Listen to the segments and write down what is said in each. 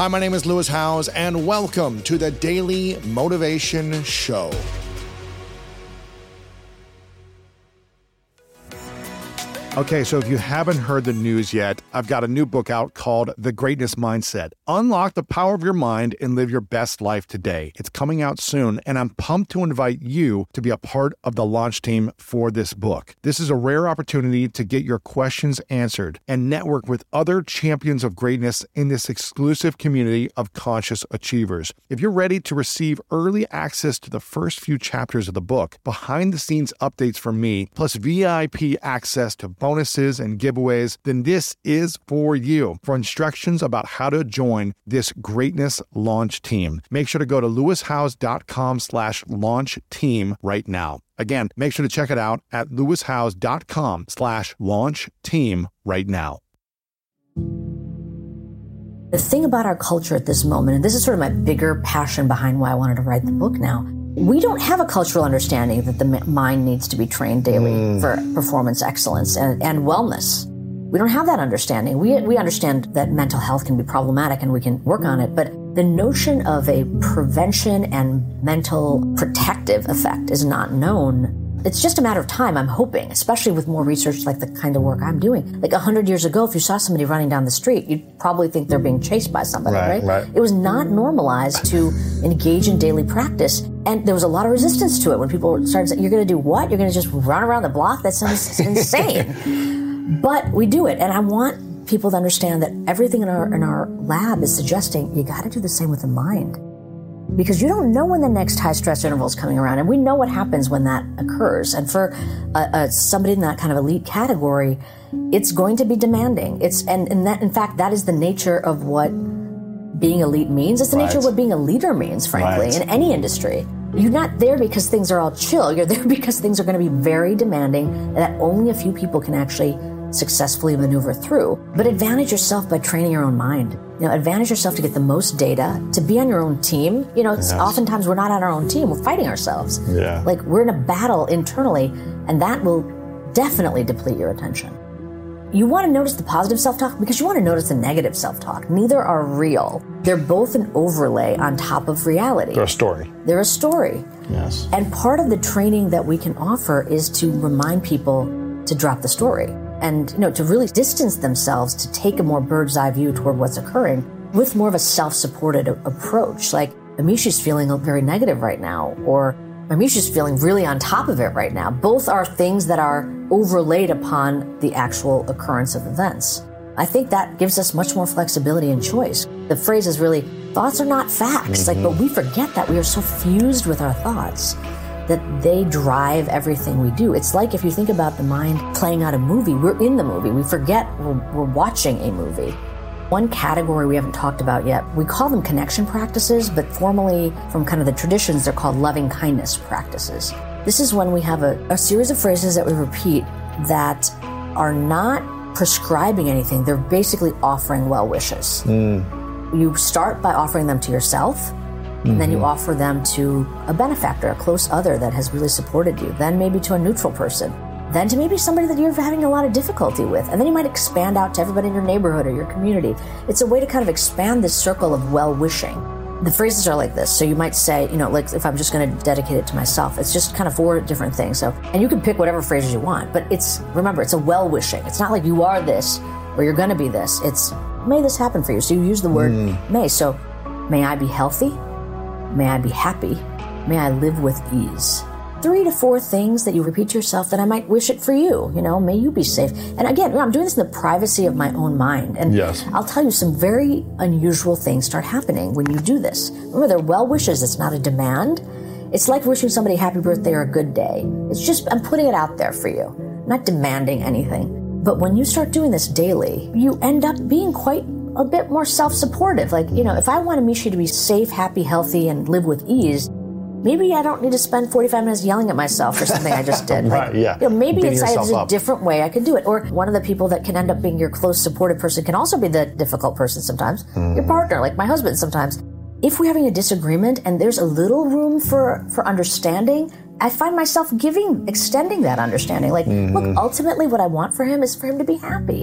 Hi, my name is Lewis Howes, and welcome to the Daily Motivation Show. Okay, so if you haven't heard the news yet, I've got a new book out called The Greatness Mindset Unlock the Power of Your Mind and Live Your Best Life Today. It's coming out soon, and I'm pumped to invite you to be a part of the launch team for this book. This is a rare opportunity to get your questions answered and network with other champions of greatness in this exclusive community of conscious achievers. If you're ready to receive early access to the first few chapters of the book, behind the scenes updates from me, plus VIP access to bonuses and giveaways, then this is for you. For instructions about how to join this greatness launch team, make sure to go to lewishowes.com slash launch team right now. Again, make sure to check it out at lewishowes.com slash launch team right now. The thing about our culture at this moment, and this is sort of my bigger passion behind why I wanted to write the book now, we don't have a cultural understanding that the mind needs to be trained daily mm. for performance excellence and, and wellness. We don't have that understanding. We, we understand that mental health can be problematic and we can work on it, but the notion of a prevention and mental protective effect is not known it's just a matter of time, I'm hoping, especially with more research like the kind of work I'm doing. Like 100 years ago, if you saw somebody running down the street, you'd probably think they're being chased by somebody, right? right? right. It was not normalized to engage in daily practice. And there was a lot of resistance to it when people started saying, You're going to do what? You're going to just run around the block? That sounds insane. but we do it. And I want people to understand that everything in our, in our lab is suggesting you got to do the same with the mind because you don't know when the next high stress interval is coming around. And we know what happens when that occurs. And for somebody in that kind of elite category, it's going to be demanding. It's, and, and that, in fact, that is the nature of what being elite means. It's the right. nature of what being a leader means, frankly, right. in any industry. You're not there because things are all chill. You're there because things are going to be very demanding and that only a few people can actually successfully maneuver through. But advantage yourself by training your own mind. You know, advantage yourself to get the most data, to be on your own team. You know, yes. oftentimes we're not on our own team, we're fighting ourselves. Yeah. Like we're in a battle internally, and that will definitely deplete your attention. You want to notice the positive self talk because you want to notice the negative self talk. Neither are real. They're both an overlay on top of reality. They're a story. They're a story. Yes. And part of the training that we can offer is to remind people to drop the story and you know to really distance themselves to take a more bird's eye view toward what's occurring with more of a self-supported approach. Like Amishi's feeling very negative right now or Amishi's feeling really on top of it right now. Both are things that are overlaid upon the actual occurrence of events. I think that gives us much more flexibility and choice. The phrase is really thoughts are not facts. Mm-hmm. like but we forget that we are so fused with our thoughts that they drive everything we do. It's like if you think about the mind playing out a movie, we're in the movie. We forget we're, we're watching a movie. One category we haven't talked about yet, we call them connection practices, but formally from kind of the traditions, they're called loving kindness practices. This is when we have a, a series of phrases that we repeat that are not prescribing anything. They're basically offering well wishes. Mm. You start by offering them to yourself, Mm-hmm. And then you mm-hmm. offer them to a benefactor, a close other that has really supported you. Then maybe to a neutral person. Then to maybe somebody that you're having a lot of difficulty with. And then you might expand out to everybody in your neighborhood or your community. It's a way to kind of expand this circle of well wishing. The phrases are like this. So you might say, you know, like if I'm just going to dedicate it to myself, it's just kind of four different things. So, and you can pick whatever phrases you want, but it's, remember, it's a well wishing. It's not like you are this or you're going to be this. It's, may this happen for you. So you use the word mm. may. So, may I be healthy? May I be happy. May I live with ease. Three to four things that you repeat to yourself that I might wish it for you. You know, may you be safe. And again, I'm doing this in the privacy of my own mind. And yes. I'll tell you some very unusual things start happening when you do this. Remember, they're well wishes. It's not a demand. It's like wishing somebody happy birthday or a good day. It's just, I'm putting it out there for you, I'm not demanding anything. But when you start doing this daily, you end up being quite a bit more self supportive. Like, you know, if I want Amishi to be safe, happy, healthy, and live with ease, maybe I don't need to spend 45 minutes yelling at myself for something I just did. right, yeah. You know, maybe Beating it's a different way I could do it. Or one of the people that can end up being your close, supportive person can also be the difficult person sometimes. Mm. Your partner, like my husband sometimes. If we're having a disagreement and there's a little room for, for understanding, I find myself giving, extending that understanding. Like, mm-hmm. look, ultimately, what I want for him is for him to be happy.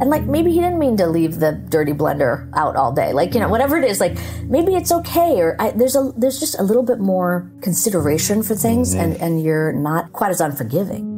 And like, maybe he didn't mean to leave the dirty blender out all day. Like, you know, whatever it is, like, maybe it's okay. Or I, there's a, there's just a little bit more consideration for things mm-hmm. and, and you're not quite as unforgiving.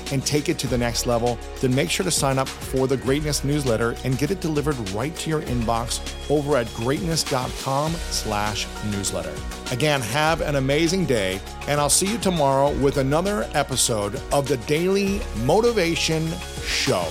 and take it to the next level, then make sure to sign up for the Greatness newsletter and get it delivered right to your inbox over at greatness.com slash newsletter. Again, have an amazing day, and I'll see you tomorrow with another episode of the Daily Motivation Show.